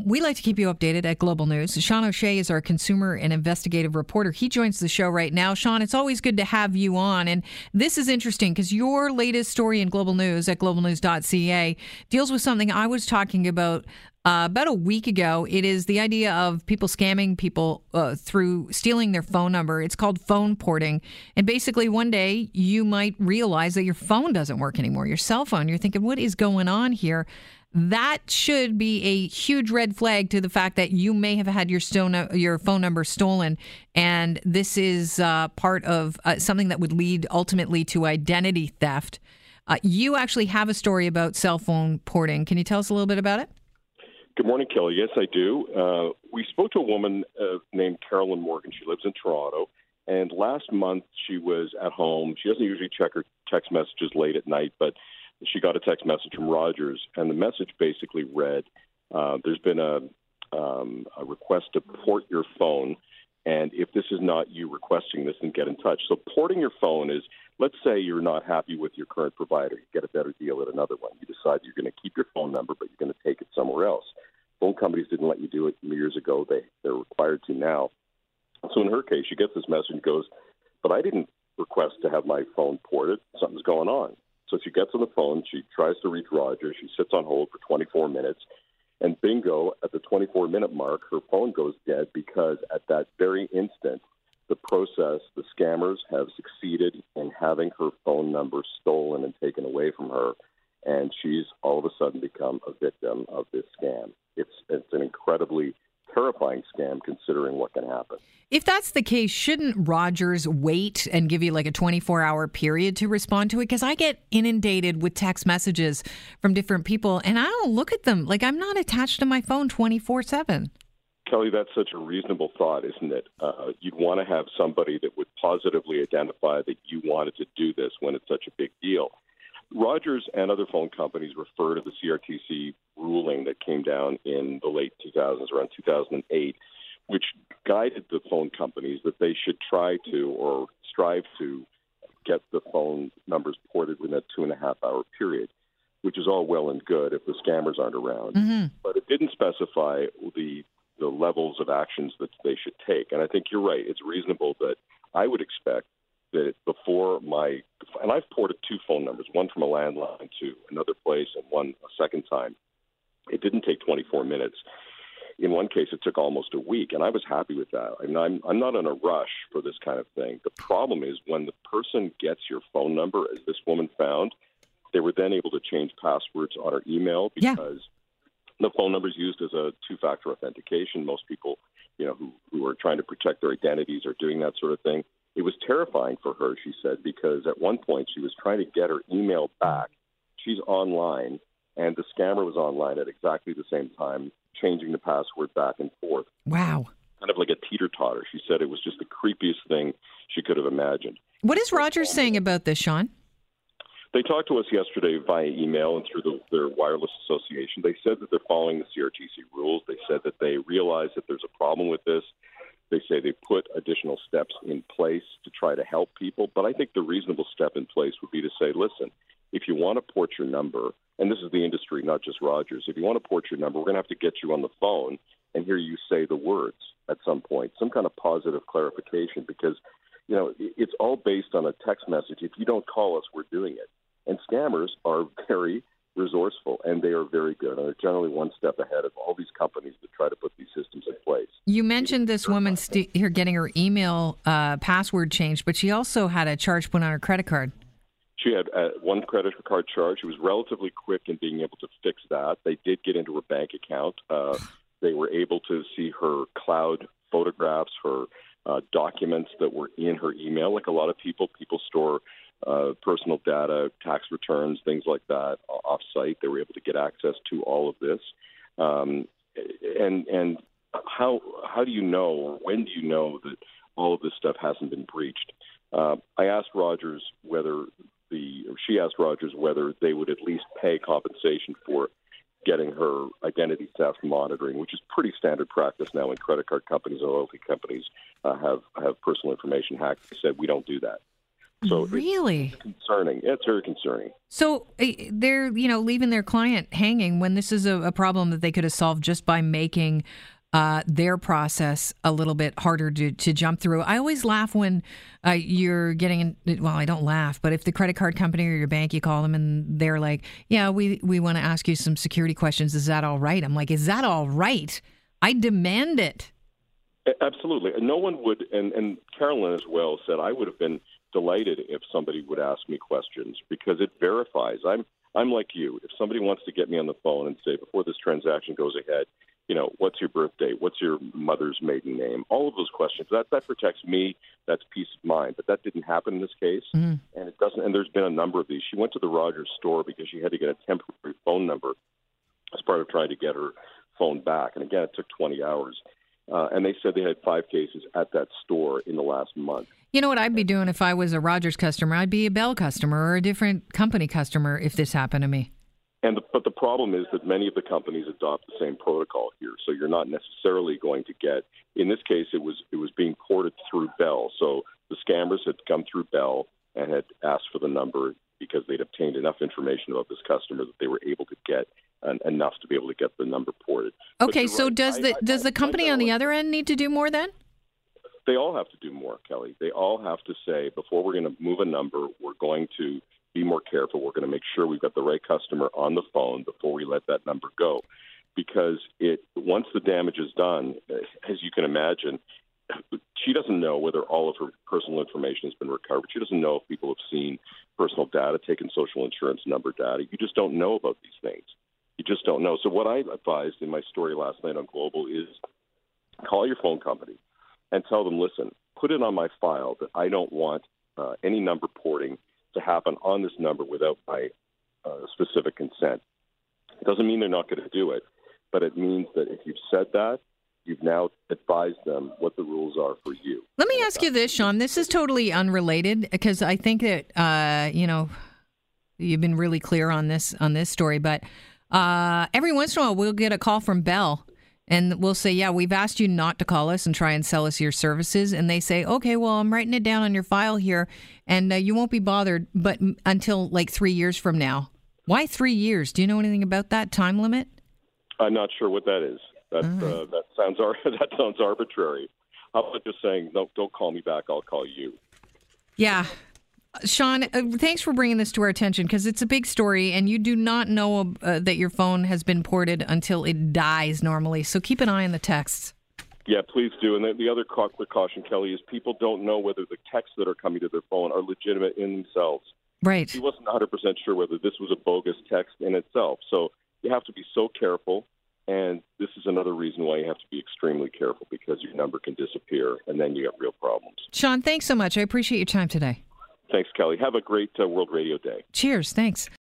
We like to keep you updated at Global News. Sean O'Shea is our consumer and investigative reporter. He joins the show right now. Sean, it's always good to have you on. And this is interesting because your latest story in Global News at globalnews.ca deals with something I was talking about uh, about a week ago. It is the idea of people scamming people uh, through stealing their phone number. It's called phone porting. And basically, one day you might realize that your phone doesn't work anymore, your cell phone. You're thinking, what is going on here? That should be a huge red flag to the fact that you may have had your stone, your phone number stolen, and this is uh, part of uh, something that would lead ultimately to identity theft. Uh, you actually have a story about cell phone porting. Can you tell us a little bit about it? Good morning, Kelly. Yes, I do. Uh, we spoke to a woman uh, named Carolyn Morgan. She lives in Toronto. And last month, she was at home. She doesn't usually check her text messages late at night, but she got a text message from Rogers, and the message basically read, uh, "There's been a, um, a request to port your phone, and if this is not you requesting this, then get in touch." So porting your phone is, let's say you're not happy with your current provider, you get a better deal at another one. You decide you're going to keep your phone number, but you're going to take it somewhere else. Phone companies didn't let you do it years ago; they they're required to now. So in her case, she gets this message and goes, "But I didn't request to have my phone ported. Something's going on." So she gets on the phone, she tries to reach Roger, she sits on hold for 24 minutes, and bingo, at the 24 minute mark, her phone goes dead because at that very instant, the process, the scammers have succeeded in having her phone number stolen and taken away from her, and she's all of a sudden become a victim of this scam. It's it's an incredibly terrifying scam considering what can happen. If that's the case, shouldn't Rogers wait and give you like a 24 hour period to respond to it? Because I get inundated with text messages from different people and I don't look at them. Like I'm not attached to my phone 24 7. Kelly, that's such a reasonable thought, isn't it? Uh, you'd want to have somebody that would positively identify that you wanted to do this when it's such a big deal. Rogers and other phone companies refer to the CRTC ruling that came down in the late 2000s, around 2008, which guided the phone companies that they should try to or strive to get the phone numbers ported within a two and a half hour period, which is all well and good if the scammers aren't around. Mm-hmm. But it didn't specify the the levels of actions that they should take. And I think you're right. It's reasonable that I would expect that before my and I've ported two phone numbers, one from a landline to another place and one a second time. It didn't take 24 minutes. In one case, it took almost a week, and I was happy with that. I mean, I'm I'm not in a rush for this kind of thing. The problem is when the person gets your phone number, as this woman found, they were then able to change passwords on her email because yeah. the phone number is used as a two-factor authentication. Most people, you know, who who are trying to protect their identities are doing that sort of thing it was terrifying for her, she said, because at one point she was trying to get her email back. She's online, and the scammer was online at exactly the same time, changing the password back and forth. Wow. Kind of like a teeter totter. She said it was just the creepiest thing she could have imagined. What is Rogers saying about this, Sean? They talked to us yesterday via email and through the, their wireless association. They said that they're following the CRTC rules. They said that they realize that there's a problem with this. They say they put additional steps in place to try to help people. But I think the reasonable step in place would be to say, listen, if you want to port your number, and this is the industry, not just Rogers, if you want to port your number, we're going to have to get you on the phone and hear you say the words at some point, some kind of positive clarification, because you know it's all based on a text message. If you don't call us, we're doing it. And scammers are very resourceful and they are very good and they're generally one step ahead of all these companies that try to put these systems in place. You mentioned this woman st- here getting her email uh, password changed, but she also had a charge put on her credit card. She had uh, one credit card charge. She was relatively quick in being able to fix that. They did get into her bank account. Uh, they were able to see her cloud photographs, her uh, documents that were in her email. Like a lot of people, people store uh, personal data, tax returns, things like that off-site. They were able to get access to all of this. Um, and and how how do you know? When do you know that all of this stuff hasn't been breached? Uh, I asked Rogers whether the she asked Rogers whether they would at least pay compensation for getting her identity theft monitoring, which is pretty standard practice now when credit card companies and loyalty companies uh, have have personal information hacked. They said we don't do that. So really it's concerning. It's very concerning. So eh, they're you know leaving their client hanging when this is a, a problem that they could have solved just by making uh, their process a little bit harder to, to jump through. I always laugh when uh, you're getting in, well, I don't laugh, but if the credit card company or your bank, you call them and they're like, yeah, we, we want to ask you some security questions. Is that all right? I'm like, is that all right? I demand it. Absolutely. No one would, and, and Carolyn as well said, I would have been delighted if somebody would ask me questions because it verifies. I'm I'm like you. If somebody wants to get me on the phone and say before this transaction goes ahead, you know, what's your birthday? What's your mother's maiden name? All of those questions. That that protects me. That's peace of mind. But that didn't happen in this case, mm-hmm. and it doesn't. And there's been a number of these. She went to the Rogers store because she had to get a temporary phone number as part of trying to get her phone back. And again, it took 20 hours. Uh, and they said they had five cases at that store in the last month. You know what I'd be doing if I was a Rogers customer? I'd be a Bell customer or a different company customer if this happened to me. And the, but the problem is that many of the companies adopt the same protocol here, so you're not necessarily going to get. In this case, it was it was being ported through Bell, so the scammers had come through Bell and had asked for the number because they'd obtained enough information about this customer that they were able to get an, enough to be able to get the number ported. Okay, so right. does the I, does the company on the other end need to do more then? They all have to do more, Kelly. They all have to say before we're going to move a number, we're going to more careful. We're going to make sure we've got the right customer on the phone before we let that number go. Because it once the damage is done, as you can imagine, she doesn't know whether all of her personal information has been recovered. She doesn't know if people have seen personal data, taken social insurance number data. You just don't know about these things. You just don't know. So what I advised in my story last night on Global is call your phone company and tell them, listen, put it on my file that I don't want uh, any number porting to happen on this number without my uh, specific consent. It doesn't mean they're not going to do it, but it means that if you've said that, you've now advised them what the rules are for you. Let me ask you this, Sean. This is totally unrelated because I think that uh, you know you've been really clear on this on this story, but uh, every once in a while we'll get a call from Bell and we'll say, Yeah, we've asked you not to call us and try and sell us your services. And they say, Okay, well, I'm writing it down on your file here, and uh, you won't be bothered, but until like three years from now. Why three years? Do you know anything about that time limit? I'm not sure what that is. That right. uh, that sounds ar- that sounds arbitrary. How about just saying, no, don't call me back. I'll call you. Yeah, Sean, uh, thanks for bringing this to our attention because it's a big story, and you do not know uh, that your phone has been ported until it dies normally. So keep an eye on the texts. Yeah, please do. And the, the other caution, Kelly, is people don't know whether the texts that are coming to their phone are legitimate in themselves. Right. He wasn't 100% sure whether this was a bogus text in itself. So you have to be so careful. And this is another reason why you have to be extremely careful because your number can disappear and then you have real problems. Sean, thanks so much. I appreciate your time today. Thanks, Kelly. Have a great uh, World Radio Day. Cheers. Thanks.